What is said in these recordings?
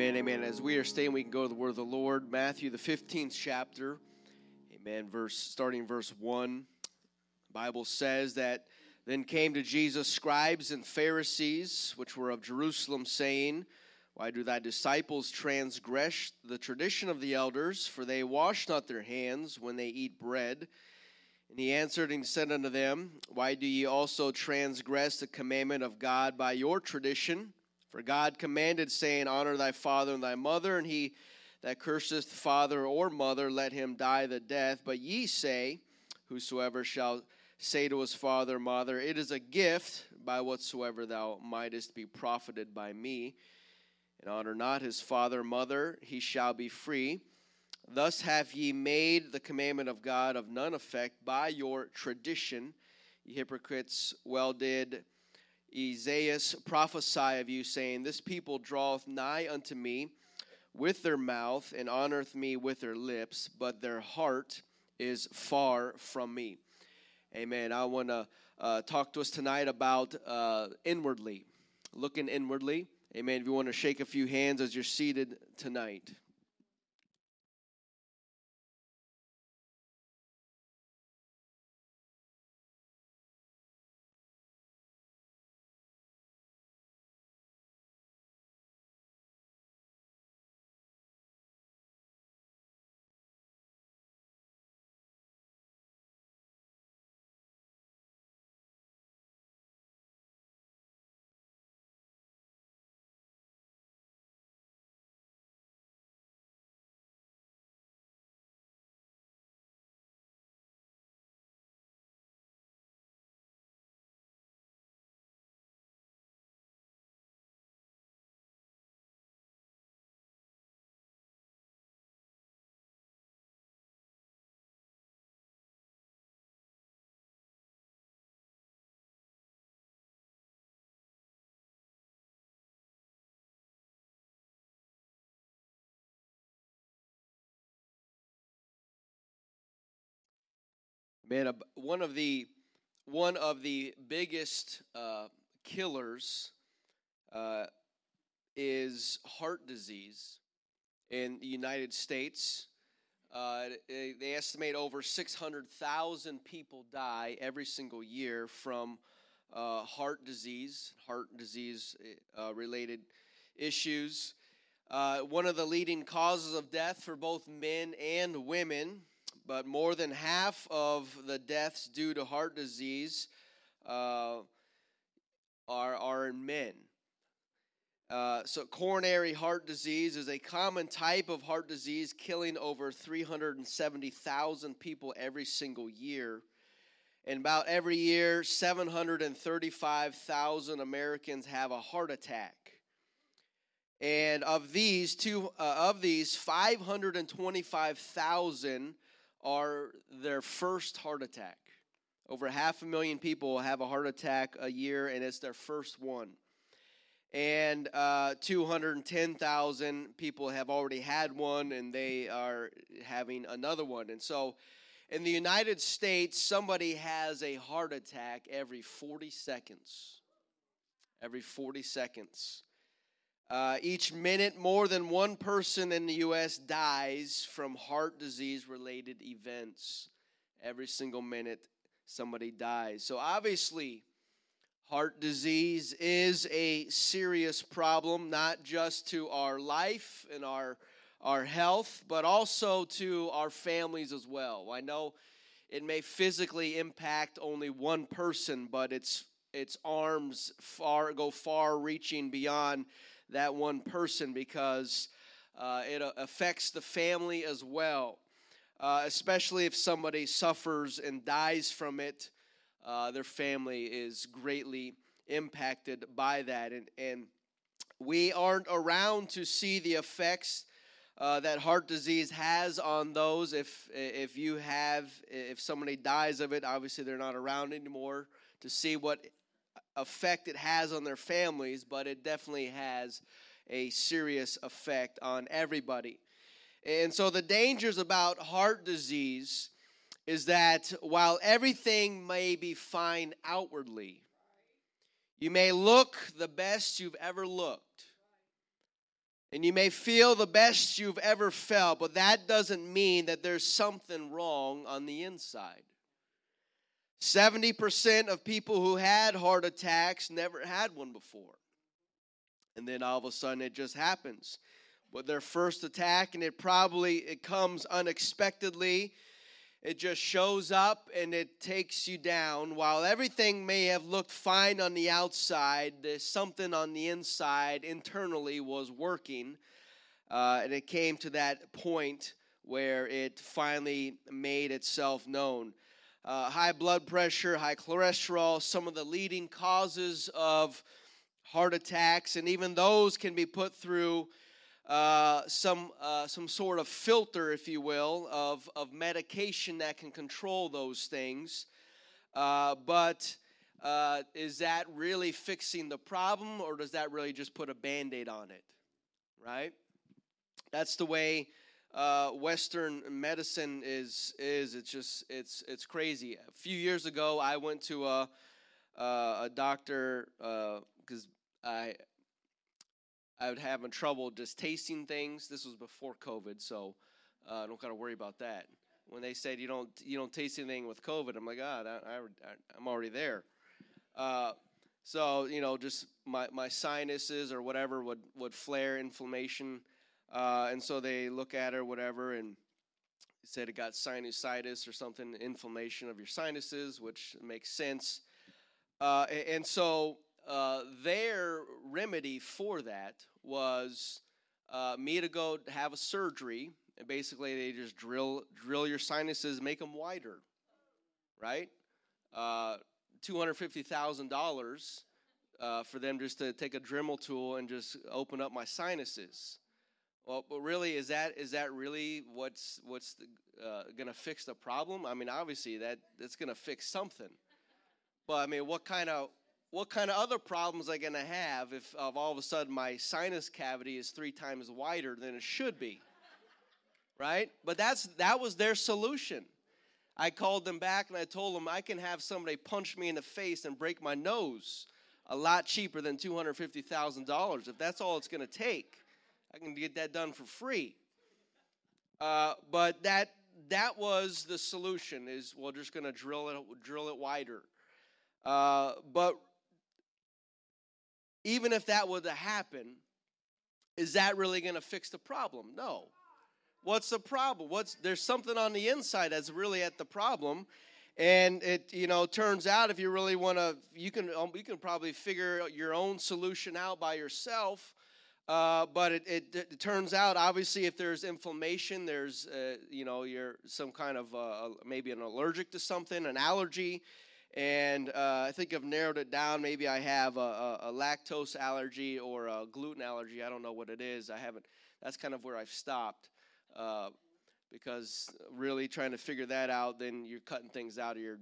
Amen, amen. As we are staying, we can go to the word of the Lord, Matthew, the 15th chapter. Amen. Verse starting verse 1. Bible says that then came to Jesus scribes and Pharisees, which were of Jerusalem, saying, Why do thy disciples transgress the tradition of the elders? For they wash not their hands when they eat bread. And he answered and said unto them, Why do ye also transgress the commandment of God by your tradition? For God commanded, saying, Honor thy father and thy mother, and he that curseth father or mother, let him die the death. But ye say, Whosoever shall say to his father mother, It is a gift by whatsoever thou mightest be profited by me, and honor not his father mother, he shall be free. Thus have ye made the commandment of God of none effect by your tradition. Ye hypocrites, well did Isaiah prophesy of you, saying, This people draweth nigh unto me with their mouth and honoreth me with their lips, but their heart is far from me. Amen. I want to uh, talk to us tonight about uh, inwardly, looking inwardly. Amen. If you want to shake a few hands as you're seated tonight. Man, one of the one of the biggest uh, killers uh, is heart disease in the United States. Uh, they estimate over 600,000 people die every single year from uh, heart disease, heart disease uh, related issues. Uh, one of the leading causes of death for both men and women but more than half of the deaths due to heart disease uh, are, are in men. Uh, so, coronary heart disease is a common type of heart disease, killing over 370,000 people every single year. And about every year, 735,000 Americans have a heart attack. And of these, two, uh, of these, 525,000 are their first heart attack. Over half a million people have a heart attack a year, and it's their first one. And uh, 210,000 people have already had one, and they are having another one. And so, in the United States, somebody has a heart attack every 40 seconds. Every 40 seconds. Uh, each minute, more than one person in the U.S. dies from heart disease related events. Every single minute, somebody dies. So, obviously, heart disease is a serious problem, not just to our life and our, our health, but also to our families as well. I know it may physically impact only one person, but its, its arms far, go far reaching beyond that one person because uh, it uh, affects the family as well. Uh, especially if somebody suffers and dies from it, uh, their family is greatly impacted by that. And, and we aren't around to see the effects uh, that heart disease has on those. If if you have, if somebody dies of it, obviously they're not around anymore to see what effect it has on their families, but it definitely has a serious effect on everybody. And so, the dangers about heart disease is that while everything may be fine outwardly, you may look the best you've ever looked, And you may feel the best you've ever felt, but that doesn't mean that there's something wrong on the inside. 70% of people who had heart attacks never had one before. And then all of a sudden it just happens. With their first attack, and it probably it comes unexpectedly. It just shows up and it takes you down. While everything may have looked fine on the outside, there's something on the inside internally was working. Uh, and it came to that point where it finally made itself known uh, high blood pressure, high cholesterol, some of the leading causes of heart attacks, and even those can be put through uh, some uh, some sort of filter, if you will, of of medication that can control those things. Uh, but uh, is that really fixing the problem, or does that really just put a band aid on it? Right? That's the way uh, Western medicine is is it's just it's it's crazy. A few years ago, I went to a uh, a doctor because uh, I I would having trouble just tasting things. This was before COVID, so uh, I don't got to worry about that. When they said you don't you don't taste anything with COVID, I'm like, God, I, I, I'm already there. Uh, so you know, just my, my sinuses or whatever would would flare inflammation. Uh, and so they look at her, whatever, and said it got sinusitis or something, inflammation of your sinuses, which makes sense. Uh, and so uh, their remedy for that was uh, me to go have a surgery, and basically they just drill drill your sinuses, make them wider, right? Uh, two hundred fifty thousand dollars uh, for them just to take a Dremel tool and just open up my sinuses. Well, but really, is that is that really what's what's uh, going to fix the problem? I mean, obviously that that's going to fix something. But I mean, what kind of what kind of other problems am I going to have if of all of a sudden my sinus cavity is three times wider than it should be? Right? But that's that was their solution. I called them back and I told them I can have somebody punch me in the face and break my nose a lot cheaper than $250,000 if that's all it's going to take. I can get that done for free. Uh, but that that was the solution. Is we're just going to drill it drill it wider. Uh, but even if that were to happen, is that really going to fix the problem? No. What's the problem? What's there's something on the inside that's really at the problem, and it you know turns out if you really want to, you can um, you can probably figure your own solution out by yourself. Uh, but it, it, it, turns out, obviously, if there's inflammation, there's uh, you know you're some kind of uh, maybe an allergic to something, an allergy, and uh, I think I've narrowed it down. Maybe I have a, a, a, lactose allergy or a gluten allergy. I don't know what it is. I haven't. That's kind of where I've stopped, uh, because really trying to figure that out, then you're cutting things out of your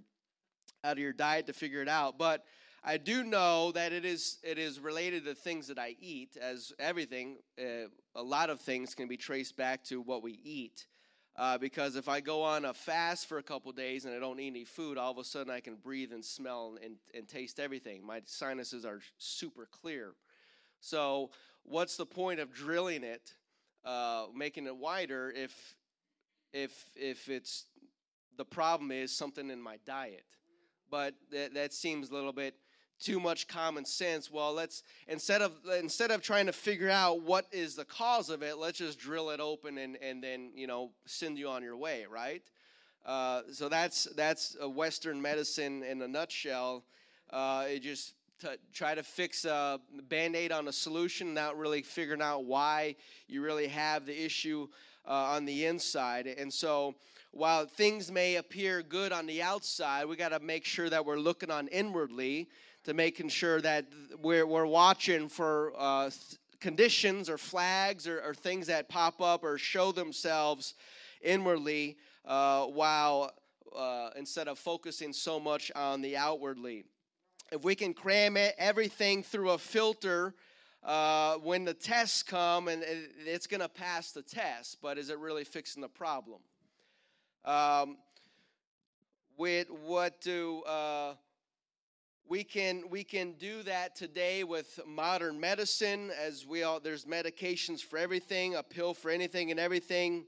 out of your diet to figure it out. But I do know that it is it is related to things that I eat, as everything. Uh, a lot of things can be traced back to what we eat. Uh, because if I go on a fast for a couple days and I don't eat any food, all of a sudden I can breathe and smell and, and taste everything. My sinuses are super clear. So, what's the point of drilling it, uh, making it wider, if if if it's the problem is something in my diet? But that, that seems a little bit too much common sense. Well let's instead of instead of trying to figure out what is the cause of it let's just drill it open and and then you know send you on your way right? Uh, so that's that's a western medicine in a nutshell. Uh, it just to try to fix a band-aid on a solution not really figuring out why you really have the issue uh, on the inside. And so while things may appear good on the outside we got to make sure that we're looking on inwardly to making sure that we're, we're watching for uh, conditions or flags or, or, things that pop up or show themselves inwardly uh, while uh, instead of focusing so much on the outwardly. If we can cram it, everything through a filter, uh, when the tests come and it's going to pass the test, but is it really fixing the problem? Um, with what do uh, we can we can do that today with modern medicine as we all there's medications for everything a pill for anything and everything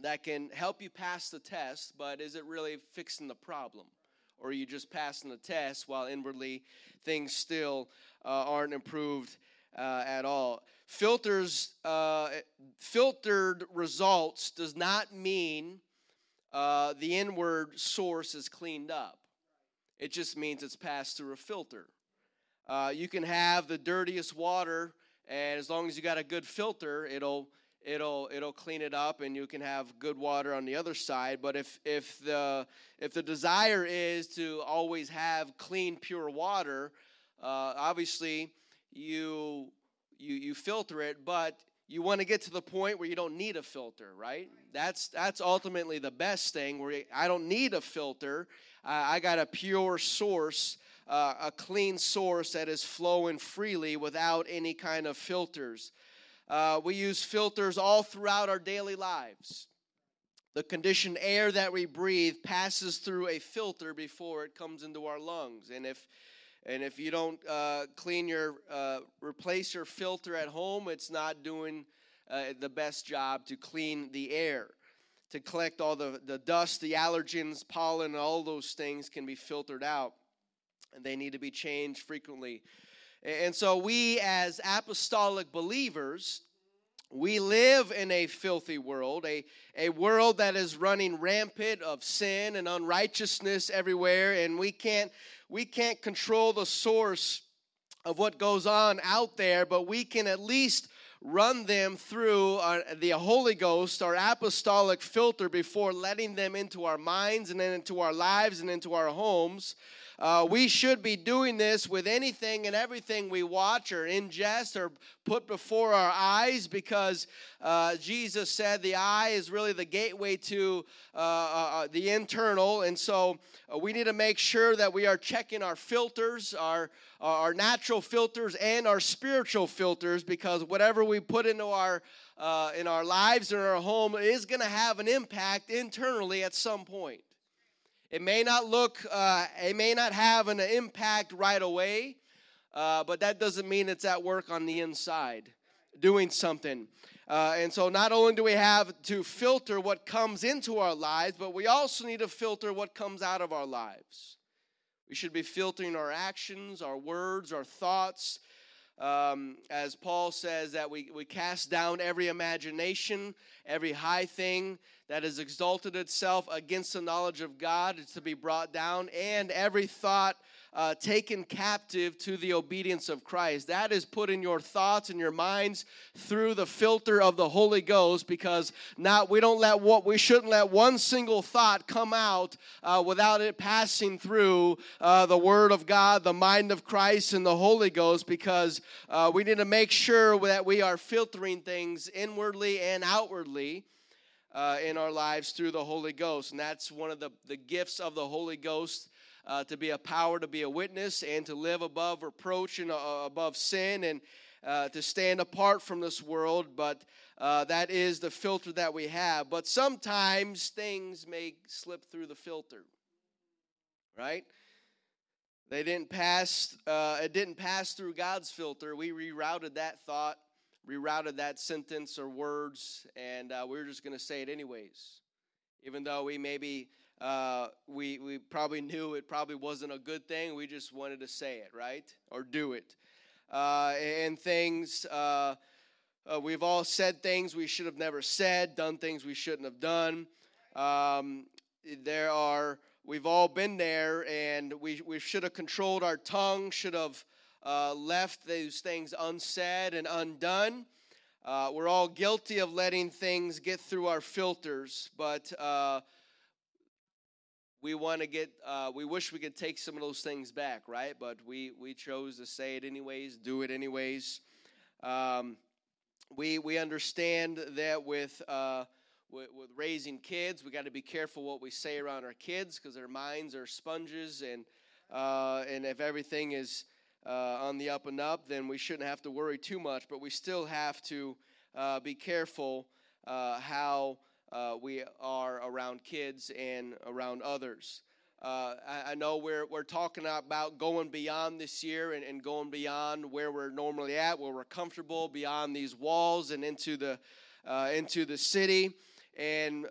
that can help you pass the test but is it really fixing the problem? Or are you just passing the test while inwardly things still uh, aren't improved uh, at all? Filters uh, filtered results does not mean uh, the inward source is cleaned up it just means it's passed through a filter. Uh, you can have the dirtiest water, and as long as you got a good filter, it'll it'll it'll clean it up, and you can have good water on the other side. But if if the if the desire is to always have clean, pure water, uh, obviously you you you filter it, but you want to get to the point where you don't need a filter, right? That's that's ultimately the best thing. Where I don't need a filter, I got a pure source, uh, a clean source that is flowing freely without any kind of filters. Uh, we use filters all throughout our daily lives. The conditioned air that we breathe passes through a filter before it comes into our lungs. And if and if you don't uh, clean your, uh, replace your filter at home, it's not doing uh, the best job to clean the air to collect all the, the dust, the allergens, pollen, all those things can be filtered out. And they need to be changed frequently. And so, we as apostolic believers, we live in a filthy world, a, a world that is running rampant of sin and unrighteousness everywhere, and we can't, we can't control the source of what goes on out there, but we can at least run them through our, the Holy Ghost, our apostolic filter, before letting them into our minds and then into our lives and into our homes. Uh, we should be doing this with anything and everything we watch or ingest or put before our eyes because uh, Jesus said the eye is really the gateway to uh, uh, uh the internal. And so uh, we need to make sure that we are checking our filters, our, our natural filters, and our spiritual filters because whatever we put into our in our lives and our home is going to have an impact internally at some point. It may not look, uh, it may not have an impact right away, uh, but that doesn't mean it's at work on the inside, doing something. Uh, and so, not only do we have to filter what comes into our lives, but we also need to filter what comes out of our lives. We should be filtering our actions, our words, our thoughts. Um, as Paul says, that we, we cast down every imagination, every high thing that has exalted itself against the knowledge of God is to be brought down, and every thought uh, taken captive to the obedience of Christ. That is put in your thoughts and your minds through the filter of the Holy Ghost, because not we don't let what we shouldn't let one single thought come out uh, without it passing through uh, the Word of God, the mind of Christ, and the Holy Ghost, because uh, we need to make sure that we are filtering things inwardly and outwardly uh, in our lives through the Holy Ghost. And that's one of the, the gifts of the Holy Ghost uh, to be a power, to be a witness, and to live above reproach and uh, above sin and uh, to stand apart from this world. But uh, that is the filter that we have. But sometimes things may slip through the filter, right? They didn't pass. Uh, it didn't pass through God's filter. We rerouted that thought rerouted that sentence or words, and uh, we were just going to say it anyways. Even though we maybe uh, we we probably knew it probably wasn't a good thing, we just wanted to say it, right, or do it. Uh, and things uh, uh, we've all said things we should have never said, done things we shouldn't have done. Um, there are we've all been there, and we we should have controlled our tongue, should have uh, left those things unsaid and undone. Uh, we're all guilty of letting things get through our filters, but uh, we want to get, uh, we wish we could take some of those things back, right? But we, we chose to say it anyways, do it anyways. Um, we, we understand that with, uh, with, raising kids, we got to be careful what we say around our kids because their minds are sponges, and, uh, and if everything is, uh, on the up and up, then we shouldn't have to worry too much. But we still have to uh, be careful uh, how uh, we are around kids and around others. uh, I, I, know we're, we're talking about going beyond this year and, and going beyond where we're normally at, where we're comfortable, beyond these walls and into the, uh, into the city. And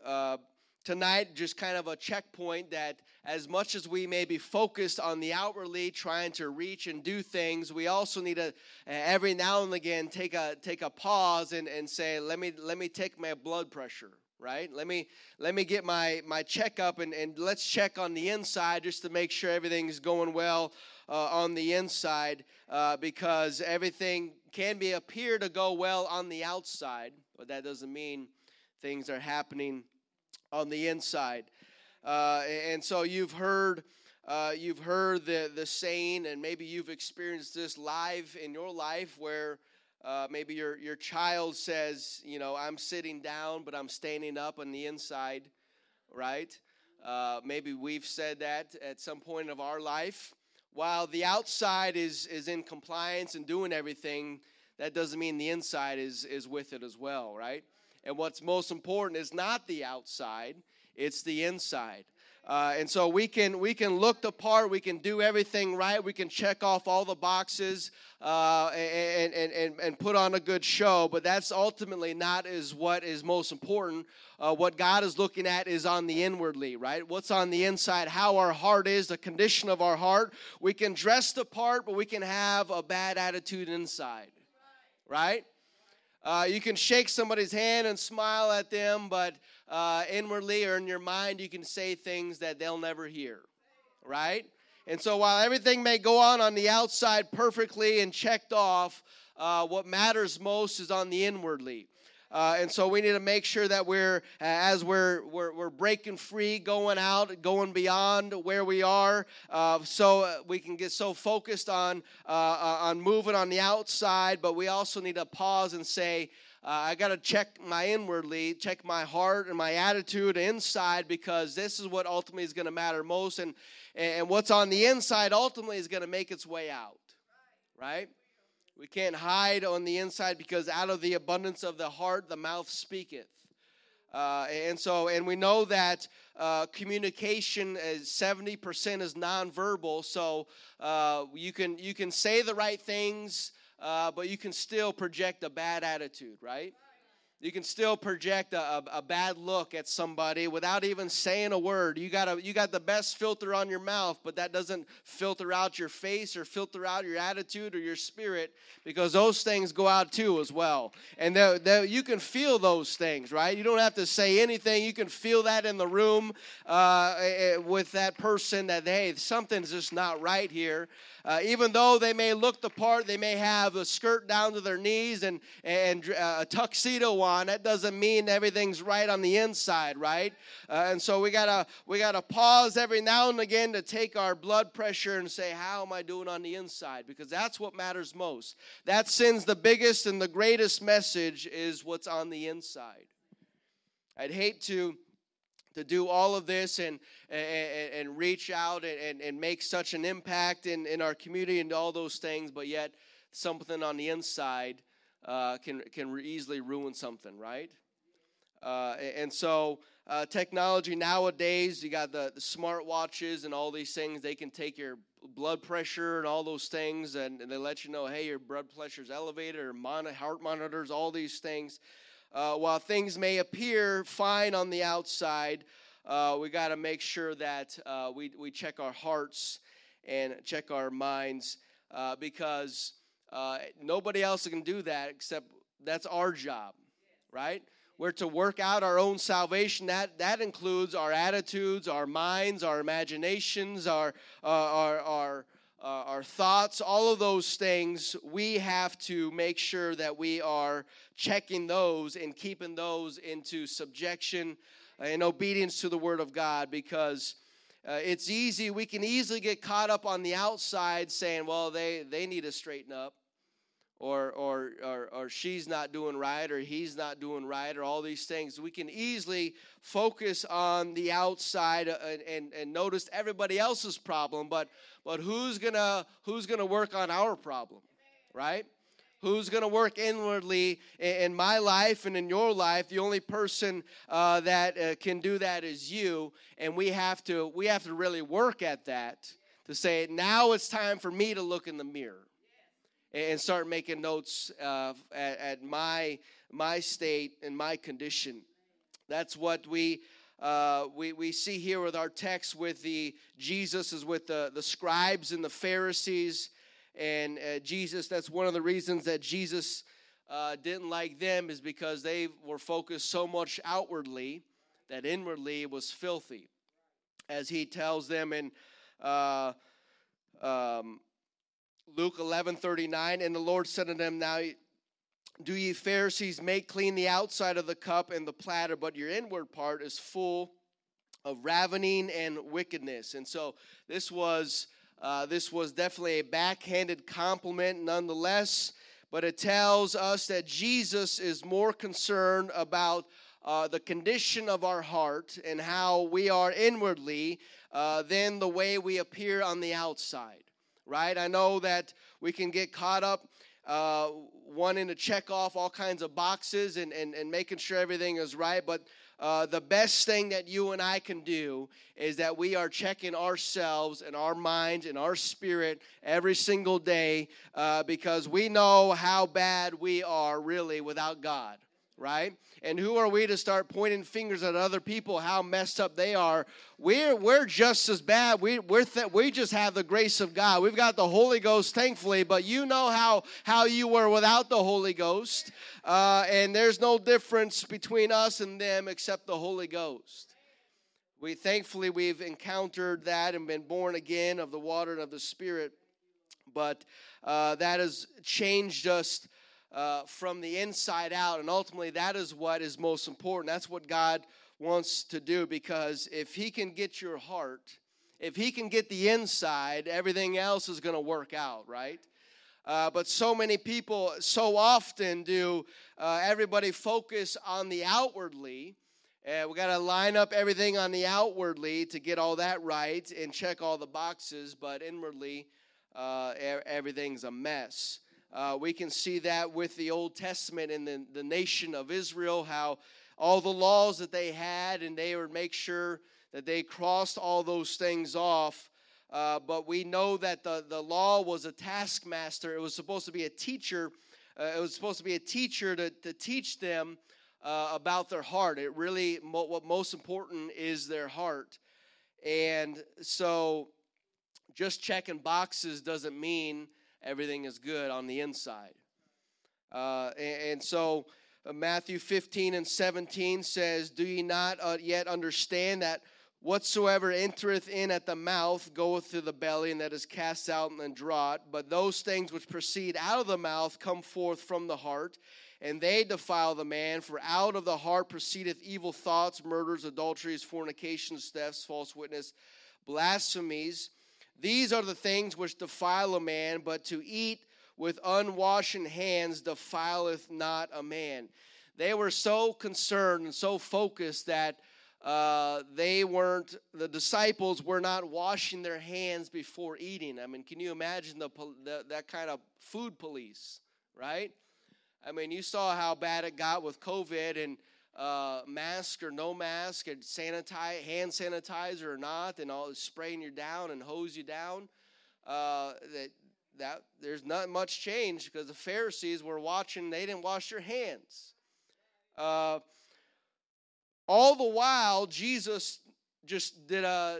tonight, just kind of a checkpoint that as much as we may be focused on the outwardly, trying to reach and do things, we also need to every now and again take a take a pause and, and say, let me let me take my blood pressure right? Let me let me get my my checkup and, and let's check on the inside just to make sure everything's going well uh, on the inside uh, because everything can be appear to go well on the outside but that doesn't mean things are happening on the inside uh, and so you've heard uh, you've heard the, the saying and maybe you've experienced this live in your life where uh, maybe your, your child says, you know, I'm sitting down, but I'm standing up on the inside, right? Uh, maybe we've said that at some point of our life. While the outside is, is in compliance and doing everything, that doesn't mean the inside is, is with it as well, right? And what's most important is not the outside, it's the inside. Uh, and so we can we can look the part, we can do everything right, we can check off all the boxes uh, and, and, and, and put on a good show, but that's ultimately not is what is most important. Uh, what God is looking at is on the inwardly, right? What's on the inside, how our heart is, the condition of our heart. We can dress the part, but we can have a bad attitude inside, right? Uh, you can shake somebody's hand and smile at them, but uh, inwardly or in your mind, you can say things that they'll never hear, right? And so while everything may go on on the outside perfectly and checked off, uh, what matters most is on the inwardly. Uh, and so we need to make sure that we're, as we're, we're, we're breaking free, going out, going beyond where we are, uh, so we can get so focused on, uh, uh on moving on the outside, but we also need to pause and say, uh, I got to check my inwardly, check my heart and my attitude inside because this is what ultimately is going to matter most. And, and what's on the inside ultimately is going to make its way out, right? We can't hide on the inside because out of the abundance of the heart, the mouth speaketh. Uh, and so, and we know that uh, communication is 70% is nonverbal. So uh, you can you can say the right things uh, but you can still project a bad attitude, right? You can still project a, a, a, bad look at somebody without even saying a word. You got a, you got the best filter on your mouth, but that doesn't filter out your face or filter out your attitude or your spirit because those things go out too as well. And they're, you can feel those things, right? You don't have to say anything. You can feel that in the room uh, eh, eh, with that person that hey, something's just not right here. Uh, even though they may look the part, they may have a skirt down to their knees and, and uh, a tuxedo. That doesn't mean everything's right on the inside, right? Uh, and so we gotta we gotta pause every now and again to take our blood pressure and say, how am I doing on the inside? Because that's what matters most. That sends the biggest and the greatest message is what's on the inside. I'd hate to to do all of this and, and, and reach out and, and make such an impact in, in our community and all those things, but yet something on the inside uh, can, can easily ruin something, right? Uh, and so, uh, technology nowadays, you got the, the smart watches and all these things, they can take your blood pressure and all those things, and, and they let you know, hey, your blood pressure is elevated, or mon- heart monitors, all these things. Uh, while things may appear fine on the outside, uh, we got to make sure that uh, we, we check our hearts and check our minds uh, because uh, nobody else can do that except that's our job, right? We're to work out our own salvation. That, that includes our attitudes, our minds, our imaginations, our, uh, our, our, uh, our thoughts, all of those things, we have to make sure that we are checking those and keeping those into subjection and obedience to the Word of God because uh, it's easy, we can easily get caught up on the outside saying, well, they, they need to straighten up or, or, or, or she's not doing right, or he's not doing right, or all these things. We can easily focus on the outside uh, and, and, and notice everybody else's problem, but, but who's gonna who's gonna work on our problem, right? Who's going to work inwardly in my life and in your life? The only person uh, that uh, can do that is you, and we have to we have to really work at that to say now it's time for me to look in the mirror and start making notes uh, at, at, my my state and my condition. That's what we. Uh, we, we see here with our text with the jesus is with the, the scribes and the pharisees and uh, Jesus, that's one of the reasons that Jesus uh, didn't like them, is because they were focused so much outwardly that inwardly it was filthy. As he tells them in uh, um, Luke 11 39, and the Lord said unto them, Now do ye Pharisees make clean the outside of the cup and the platter, but your inward part is full of ravening and wickedness. And so this was uh, this was definitely a backhanded compliment nonetheless, but it tells us that Jesus is more concerned about uh, the condition of our heart and how we are inwardly uh, than the way we appear on the outside, right? I know that we can get caught up uh, wanting to check off all kinds of boxes and, and, and making sure everything is right, but uh, the best thing that you and I can do is that we are checking ourselves and our minds and our spirit every single day uh, because we know how bad we are really without God right? And who are we to start pointing fingers at other people how messed up they are? We're we're just as bad. We we're th- we just have the grace of God. We've got the Holy Ghost, thankfully, but you know how how you were without the Holy Ghost, uh, and there's no difference between us and them except the Holy Ghost. We thankfully we've encountered that and been born again of the water and of the Spirit, but uh, that has changed us uh, from the inside out. And ultimately, that is what is most important. That's what God wants to do because if He can get your heart, if He can get the inside, everything else is going to work out, right? Uh, but so many people so often do uh, everybody focus on the outwardly. Uh, we got to line up everything on the outwardly to get all that right and check all the boxes, but inwardly, uh, everything's a mess. Uh, we can see that with the Old Testament and the, the nation of Israel, how all the laws that they had, and they would make sure that they crossed all those things off. Uh, but we know that the, the law was a taskmaster, it was supposed to be a teacher. Uh, it was supposed to be a teacher to, to teach them uh, about their heart. It really, mo- what most important is their heart. And so just checking boxes doesn't mean everything is good on the inside. Uh, and, and, so uh, Matthew 15 and 17 says, Do ye not uh, yet understand that whatsoever entereth in at the mouth goeth to the belly, and that is cast out and then draught? But those things which proceed out of the mouth come forth from the heart, and they defile the man. For out of the heart proceedeth evil thoughts, murders, adulteries, fornications, thefts, false witness, blasphemies. These are the things which defile a man, but to eat with unwashen hands defileth not a man. They were so concerned and so focused that uh, they weren't, the disciples were not washing their hands before eating. I mean, can you imagine the, the, that kind of food police, right? I mean, you saw how bad it got with COVID, and uh, mask or no mask, and sanitize, hand sanitizer or not, and all spraying you down and hose you down. Uh, that that there's not much change because the Pharisees were watching; they didn't wash their hands. Uh, all the while, Jesus just did a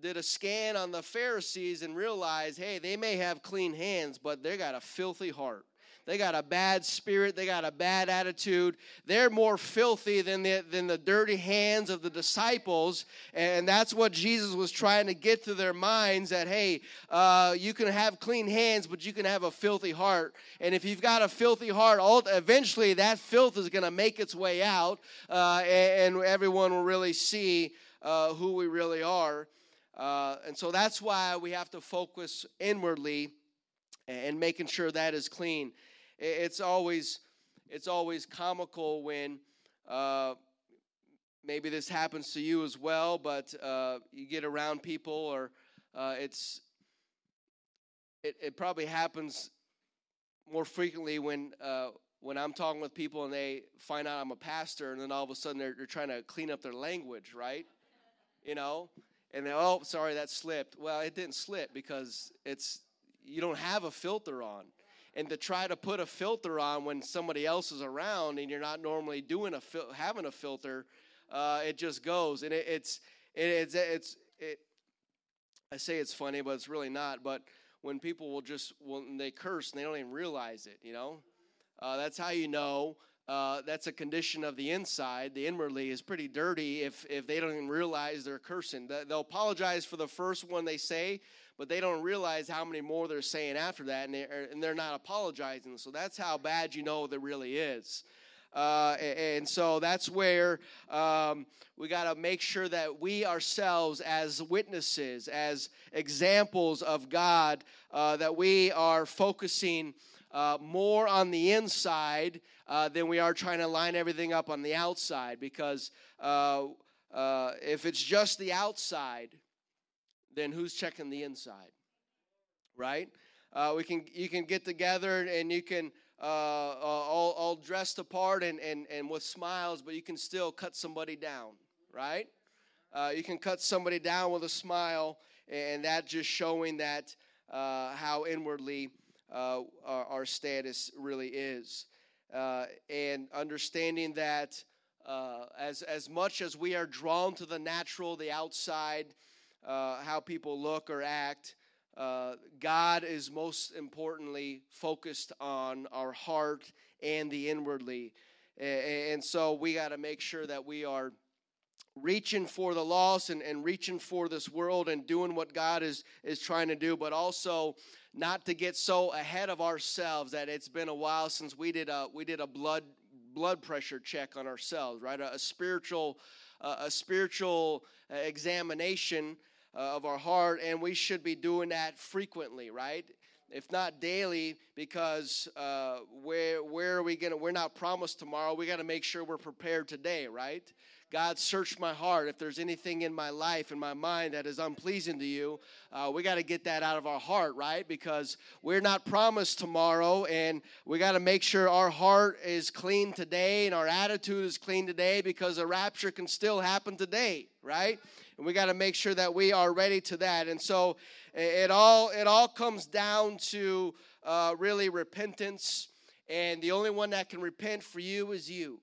did a scan on the Pharisees and realized, hey, they may have clean hands, but they got a filthy heart. They got a bad spirit. They got a bad attitude. They're more filthy than the, than the dirty hands of the disciples. And that's what Jesus was trying to get to their minds that, hey, uh, you can have clean hands, but you can have a filthy heart. And if you've got a filthy heart, eventually that filth is going to make its way out, uh, and, everyone will really see uh, who we really are. Uh, and so that's why we have to focus inwardly and making sure that is clean. It's always it's always comical when uh, maybe this happens to you as well, but uh, you get around people, or uh, it's it, it probably happens more frequently when uh, when I'm talking with people and they find out I'm a pastor, and then all of a sudden they're, they're trying to clean up their language, right? You know, and oh sorry that slipped. Well, it didn't slip because it's you don't have a filter on. And to try to put a filter on when somebody else is around and you're not normally doing a fil- having a filter, uh, it just goes and it, it's it, it's it's it. I say it's funny, but it's really not. But when people will just when they curse and they don't even realize it, you know, uh, that's how you know uh, that's a condition of the inside. The inwardly is pretty dirty if if they don't even realize they're cursing. They'll apologize for the first one they say, but they don't realize how many more they're saying after that, and they're, and they're not apologizing. So that's how bad you know that really is. Uh, and so that's where um, we got to make sure that we ourselves, as witnesses, as examples of God, uh, that we are focusing uh, more on the inside uh, than we are trying to line everything up on the outside. Because uh, uh, if it's just the outside, then who's checking the inside? Right? Uh, we can you can get together and you can uh, all, all dressed apart and, and, and with smiles, but you can still cut somebody down, right? you can cut somebody down with a smile, and that just showing that how inwardly uh, our, our, status really is. Uh, and understanding that uh, as, as much as we are drawn to the natural, the outside, uh, how people look or act, uh, God is most importantly focused on our heart and the inwardly. And, so we got to make sure that we are reaching for the lost and, and reaching for this world and doing what God is, is trying to do, but also not to get so ahead of ourselves that it's been a while since we did a we did a blood blood pressure check on ourselves, right? A, a spiritual uh, a spiritual uh, examination uh, of our heart, and we should be doing that frequently, right? If not daily, because uh, where where are we gonna? We're not promised tomorrow. We got to make sure we're prepared today, right? God, search my heart. If there's anything in my life, in my mind that is unpleasing to you, uh, we got to get that out of our heart, right? Because we're not promised tomorrow, and we got to make sure our heart is clean today and our attitude is clean today because a rapture can still happen today, right? And we got to make sure that we are ready to that. And so it all it all comes down to uh, really repentance, and the only one that can repent for you is you.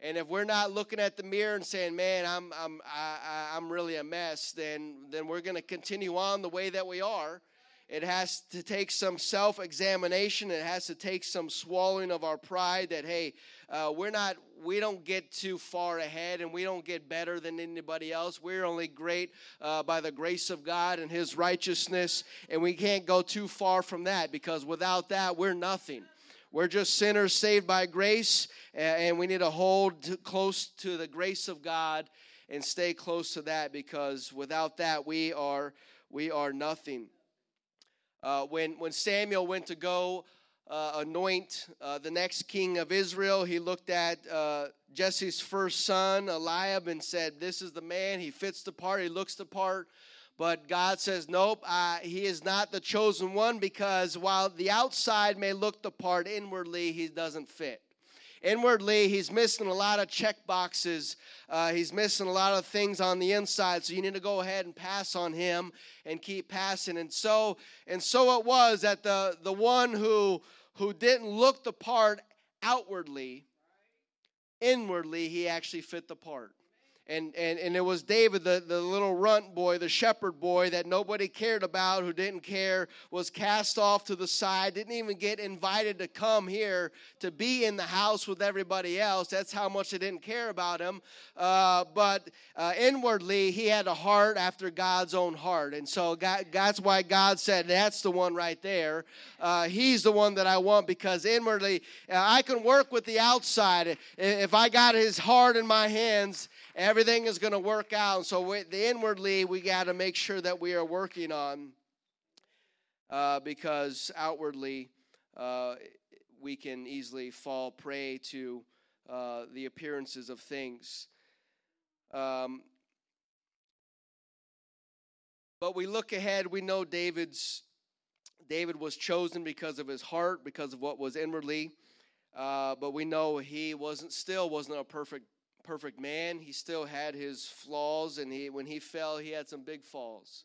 And if we're not looking at the mirror and saying, "Man, I'm I'm I, I'm really a mess," then then we're going to continue on the way that we are. It has to take some self-examination. It has to take some swallowing of our pride. That hey, uh, we're not we don't get too far ahead and we don't get better than anybody else. We're only great uh, by the grace of God and His righteousness, and we can't go too far from that because without that, we're nothing. We're just sinners saved by grace, and we need to hold close to the grace of God and stay close to that because without that, we are we are nothing. Uh, when when Samuel went to go uh, anoint uh, the next king of Israel, he looked at uh, Jesse's first son, Eliab, and said, "This is the man. He fits the part. He looks the part." But God says, nope, he is not the chosen one because while the outside may look the part, inwardly he doesn't fit. Inwardly, he's missing a lot of check boxes. Uh, he's missing a lot of things on the inside. So you need to go ahead and pass on him and keep passing. And so, and so it was that the the one who who didn't look the part outwardly, inwardly he actually fit the part and, and, and it was David, the, the little runt boy, the shepherd boy that nobody cared about, who didn't care, was cast off to the side, didn't even get invited to come here to be in the house with everybody else. That's how much they didn't care about him. Uh, but uh, inwardly, he had a heart after God's own heart. And so God, that's why God said, That's the one right there. Uh, he's the one that I want because inwardly, uh, I can work with the outside. If I got his heart in my hands, everything is going to work out. So we, the inwardly, we got to make sure that we are working on uh, because outwardly uh, we can easily fall prey to uh, the appearances of things. Um, but we look ahead, we know David's David was chosen because of his heart, because of what was inwardly. Uh, but we know he wasn't still wasn't a perfect perfect man. He still had his flaws, and he when he fell, he had some big falls.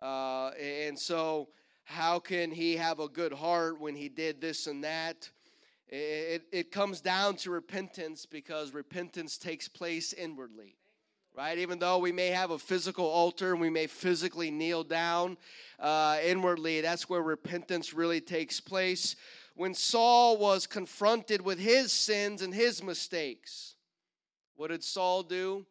Uh, and so, how can he have a good heart when he did this and that? It, it comes down to repentance because repentance takes place inwardly right? Even though we may have a physical altar and we may physically kneel down uh, inwardly, that's where repentance really takes place. When Saul was confronted with his sins and his mistakes, what did Saul do?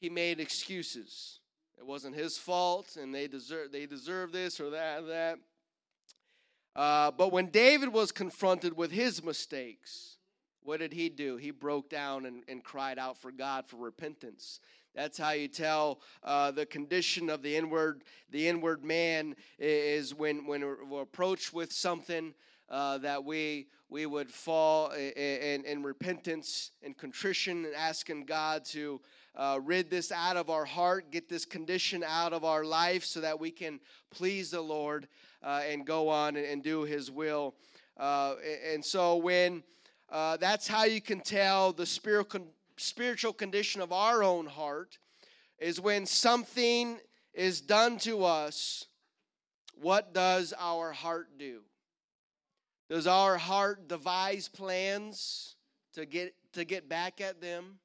He made excuses. It wasn't his fault, and they deserve they deserve this or that or that. Uh, but when David was confronted with his mistakes, what did he do? He broke down and, and cried out for God for repentance. That's how you tell uh, the condition of the inward the inward man is when when we're approached with something uh, that we we would fall in, in, repentance and contrition and asking God to uh, rid this out of our heart, get this condition out of our life, so that we can please the Lord uh, and go on and, and do His will. Uh, and so when uh, that's how you can tell the spiritual spiritual condition of our own heart is when something is done to us, what does our heart do? Does our heart devise plans to get to get back at them?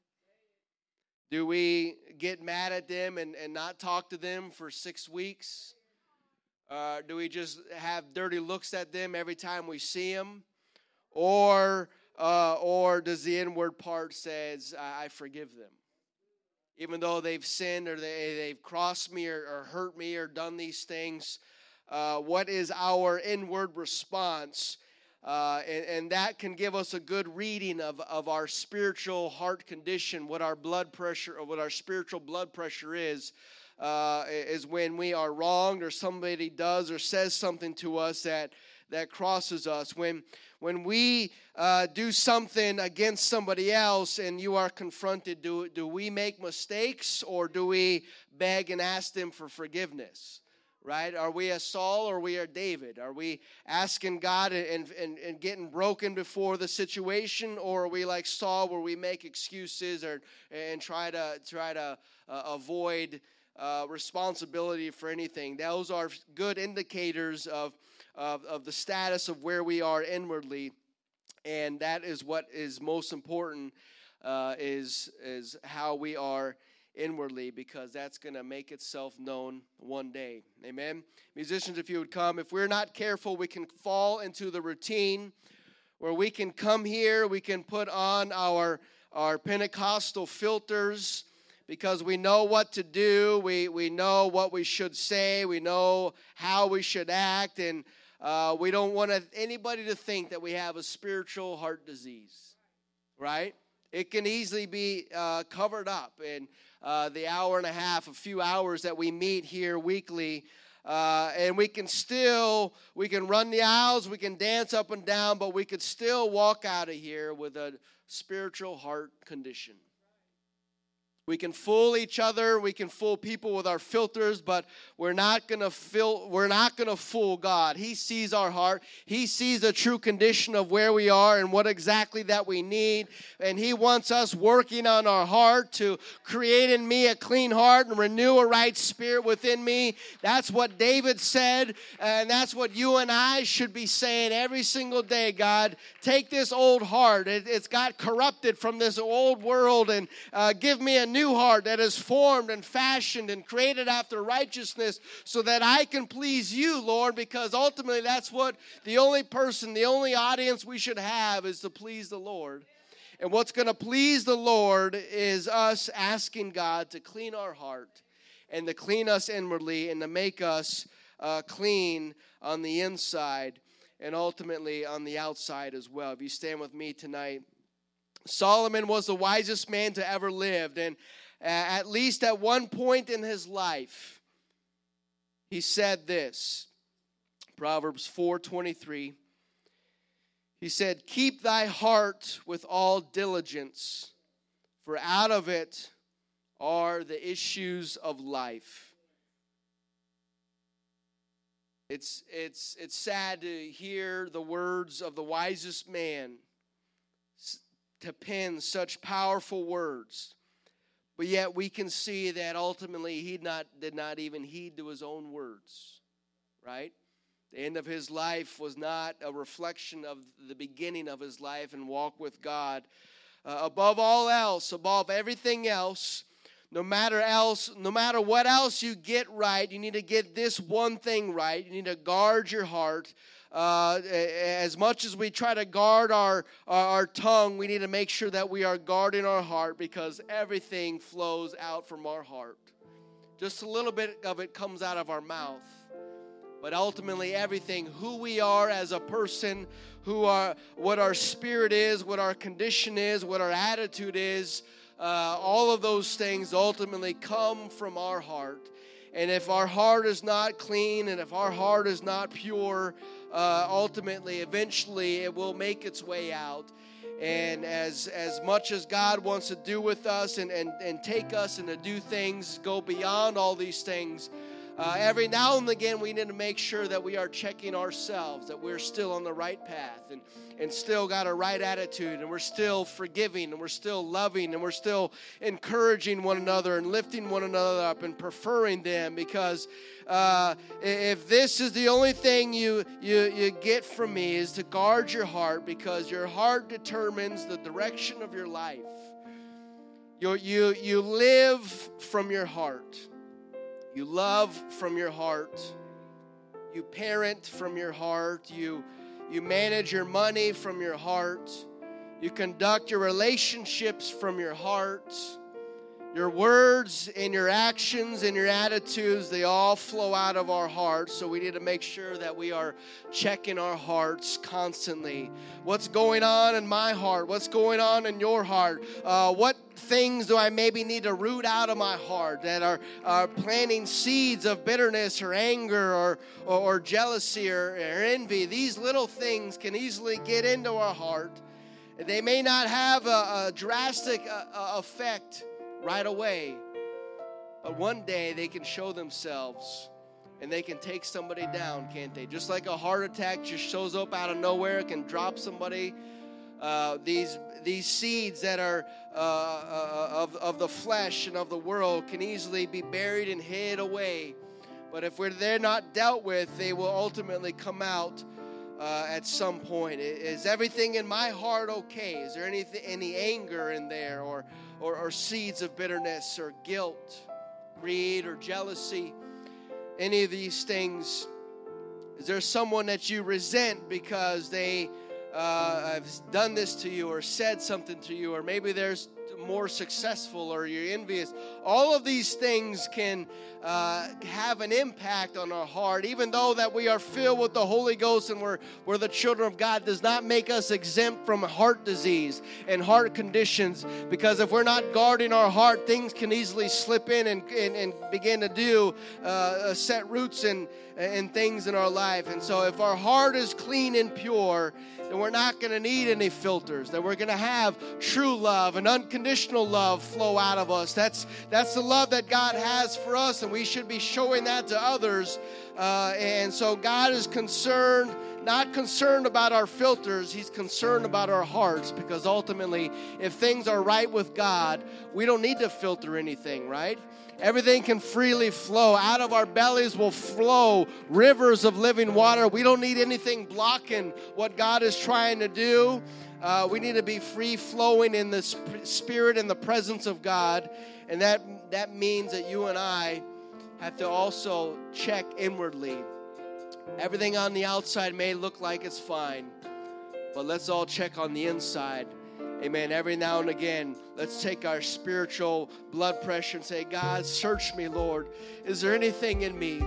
Do we get mad at them and, and not talk to them for six weeks? Uh, do we just have dirty looks at them every time we see them? Or uh, or does the inward part says, I, I forgive them? Even though they've sinned or they, they've crossed me or, or hurt me or done these things, uh, what is our inward response? Uh, and, and, that can give us a good reading of, of our spiritual heart condition, what our blood pressure or what our spiritual blood pressure is, uh, is when we are wronged or somebody does or says something to us that that crosses us. When, when we uh, do something against somebody else and you are confronted, do, do we make mistakes or do we beg and ask them for forgiveness? Right? Are we a Saul or we are David? Are we asking God and, and, and getting broken before the situation, or are we like Saul where we make excuses or and try to try to uh, avoid uh, responsibility for anything? Those are good indicators of of, of the status of where we are inwardly. And that is what is most important uh, is, is how we are inwardly because that's going to make itself known one day. Amen. Musicians, if you would come, if we're not careful, we can fall into the routine where we can come here, we can put on our our Pentecostal filters because we know what to do, we, we know what we should say, we know how we should act, and uh, we don't want anybody to think that we have a spiritual heart disease, right? It can easily be uh, covered up in uh, the hour and a half, a few hours that we meet here weekly. Uh, and we can still we can run the aisles we can dance up and down but we could still walk out of here with a spiritual heart condition we can fool each other, we can fool people with our filters, but we're not going to we're not going to fool God. He sees our heart. He sees the true condition of where we are and what exactly that we need, and he wants us working on our heart to create in me a clean heart and renew a right spirit within me. That's what David said, and that's what you and I should be saying every single day, God, take this old heart. It, has got corrupted from this old world and uh, give me a new heart that is formed and fashioned and created after righteousness so that I can please you, Lord, because ultimately that's what the only person, the only audience we should have is to please the Lord. And what's going to please the Lord is us asking God to clean our heart and to clean us inwardly and to make us uh, clean on the inside and ultimately on the outside as well. If you stand with me tonight. Solomon was the wisest man to ever lived, and at least at one point in his life, he said this. Proverbs 4:23. He said, "Keep thy heart with all diligence, for out of it are the issues of life." It's, it's, it's sad to hear the words of the wisest man to pen such powerful words. But yet we can see that ultimately he not, did not even heed to his own words, right? The end of his life was not a reflection of the beginning of his life and walk with God. Uh, above all else, above everything else, no matter else, no matter what else you get right, you need to get this one thing right. You need to guard your heart. Uh, as much as we try to guard our, our, our tongue, we need to make sure that we are guarding our heart because everything flows out from our heart. Just a little bit of it comes out of our mouth but ultimately everything who we are as a person who are what our spirit is what our condition is what our attitude is uh, all of those things ultimately come from our heart. And if our heart is not clean and if our heart is not pure uh, ultimately eventually it will make its way out. And as as much as god wants to do with us and and, and take us and to do things go beyond all these things uh, every now and again, we need to make sure that we are checking ourselves, that we're still on the right path and, and still got a right attitude, and we're still forgiving, and we're still loving, and we're still encouraging one another and lifting one another up and preferring them. Because uh, if this is the only thing you, you, you get from me, is to guard your heart, because your heart determines the direction of your life. You, you, you live from your heart. You love from your heart. You parent from your heart. You, you manage your money from your heart. You conduct your relationships from your heart. Your words and your actions and your attitudes, they all flow out of our hearts. So we need to make sure that we are checking our hearts constantly. What's going on in my heart? What's going on in your heart? Uh, what things do I maybe need to root out of my heart that are, are planting seeds of bitterness or anger or, or, or jealousy or, or envy? These little things can easily get into our heart. They may not have a, a drastic uh, uh effect right away. But one day they can show themselves and they can take somebody down, can't they? Just like a heart attack just shows up out of nowhere, can drop somebody. Uh, these these seeds that are uh, uh, of, of the flesh and of the world can easily be buried and hid away. But if we're, they're not dealt with, they will ultimately come out uh, at some point. Is everything in my heart okay? Is there anything, any anger in there, or or, or seeds of bitterness or guilt, greed or jealousy, any of these things? Is there someone that you resent because they uh, have done this to you or said something to you, or maybe there's more successful or you're envious. All of these things can uh, have an impact on our heart, even though that we are filled with the Holy Ghost and we're, we're the children of God, does not make us exempt from heart disease and heart conditions. Because if we're not guarding our heart, things can easily slip in and, and, and begin to do uh, uh set roots and, and things in our life. And so if our heart is clean and pure, then we're not going to need any filters. That we're going to have true love and unconditional love flow out of us. That's that's the love that God has for us, and we should be showing that to others. Uh, and so God is concerned, not concerned about our filters. He's concerned about our hearts because ultimately, if things are right with God, we don't need to filter anything, right? Everything can freely flow. Out of our bellies will flow rivers of living water. We don't need anything blocking what God is trying to do. Uh, we need to be free flowing in the spirit and the presence of God. And that, that means that you and I have to also check inwardly. Everything on the outside may look like it's fine, but let's all check on the inside Amen. Every now and again, let's take our spiritual blood pressure and say, God, search me, Lord. Is there anything in me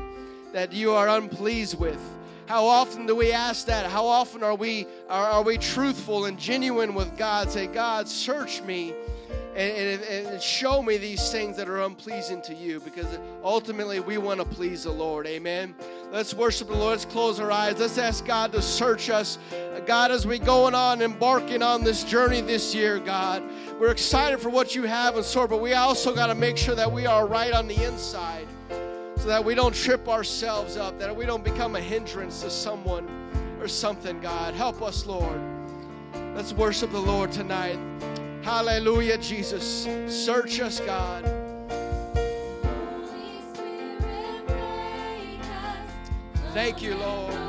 that you are unpleased with? How often do we ask that? How often are we are, are we truthful and genuine with God? Say, God, search me and, and, and, show me these things that are unpleasing to you because ultimately we want to please the Lord. Amen. Let's worship the Lord. Let's close our eyes. Let's ask God to search us. God, as we going on, embarking on this journey this year, God, we're excited for what you have in store, but we also got to make sure that we are right on the inside. So that we don't trip ourselves up, that we don't become a hindrance to someone or something, God. Help us, Lord. Let's worship the Lord tonight. Hallelujah, Jesus. Search us, God. Thank you, Lord.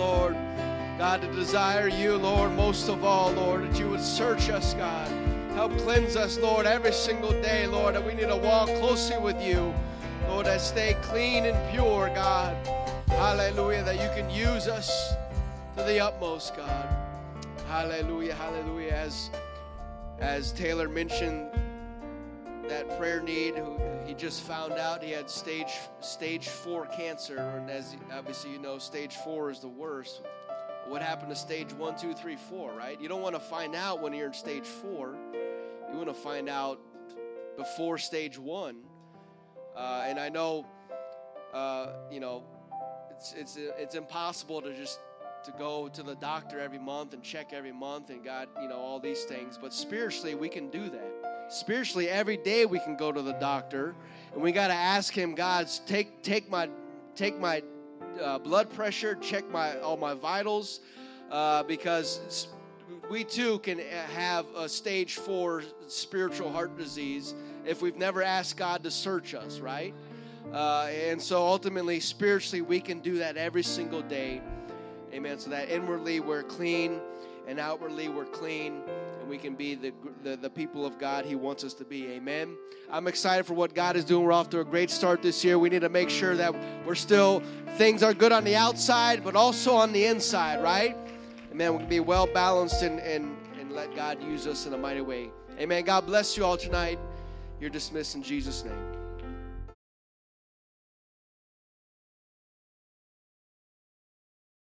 Lord. God, to desire you, Lord, most of all, Lord, that you would search us, God. Help cleanse us, Lord, every single day, Lord, that we need to walk closely with you. Lord, that stay clean and pure, God. Hallelujah, that you can use us to the utmost, God. Hallelujah, hallelujah. As as Taylor mentioned, that prayer need. Who he just found out he had stage stage four cancer, and as obviously you know, stage four is the worst. What happened to stage one, two, three, four? Right? You don't want to find out when you're in stage four. You want to find out before stage one. Uh, and I know, uh, you know, it's it's it's impossible to just to go to the doctor every month and check every month and God, you know, all these things. But spiritually, we can do that. Spiritually, every day we can go to the doctor, and we got to ask Him, God, take take my take my uh, blood pressure, check my all my vitals, uh, because we too can have a stage four spiritual heart disease if we've never asked God to search us, right? Uh, and so ultimately, spiritually, we can do that every single day. Amen. So that inwardly we're clean and outwardly we're clean. We can be the, the, the people of God He wants us to be. Amen. I'm excited for what God is doing. We're off to a great start this year. We need to make sure that we're still, things are good on the outside, but also on the inside, right? Amen. We can be well balanced and, and, and let God use us in a mighty way. Amen. God bless you all tonight. You're dismissed in Jesus' name.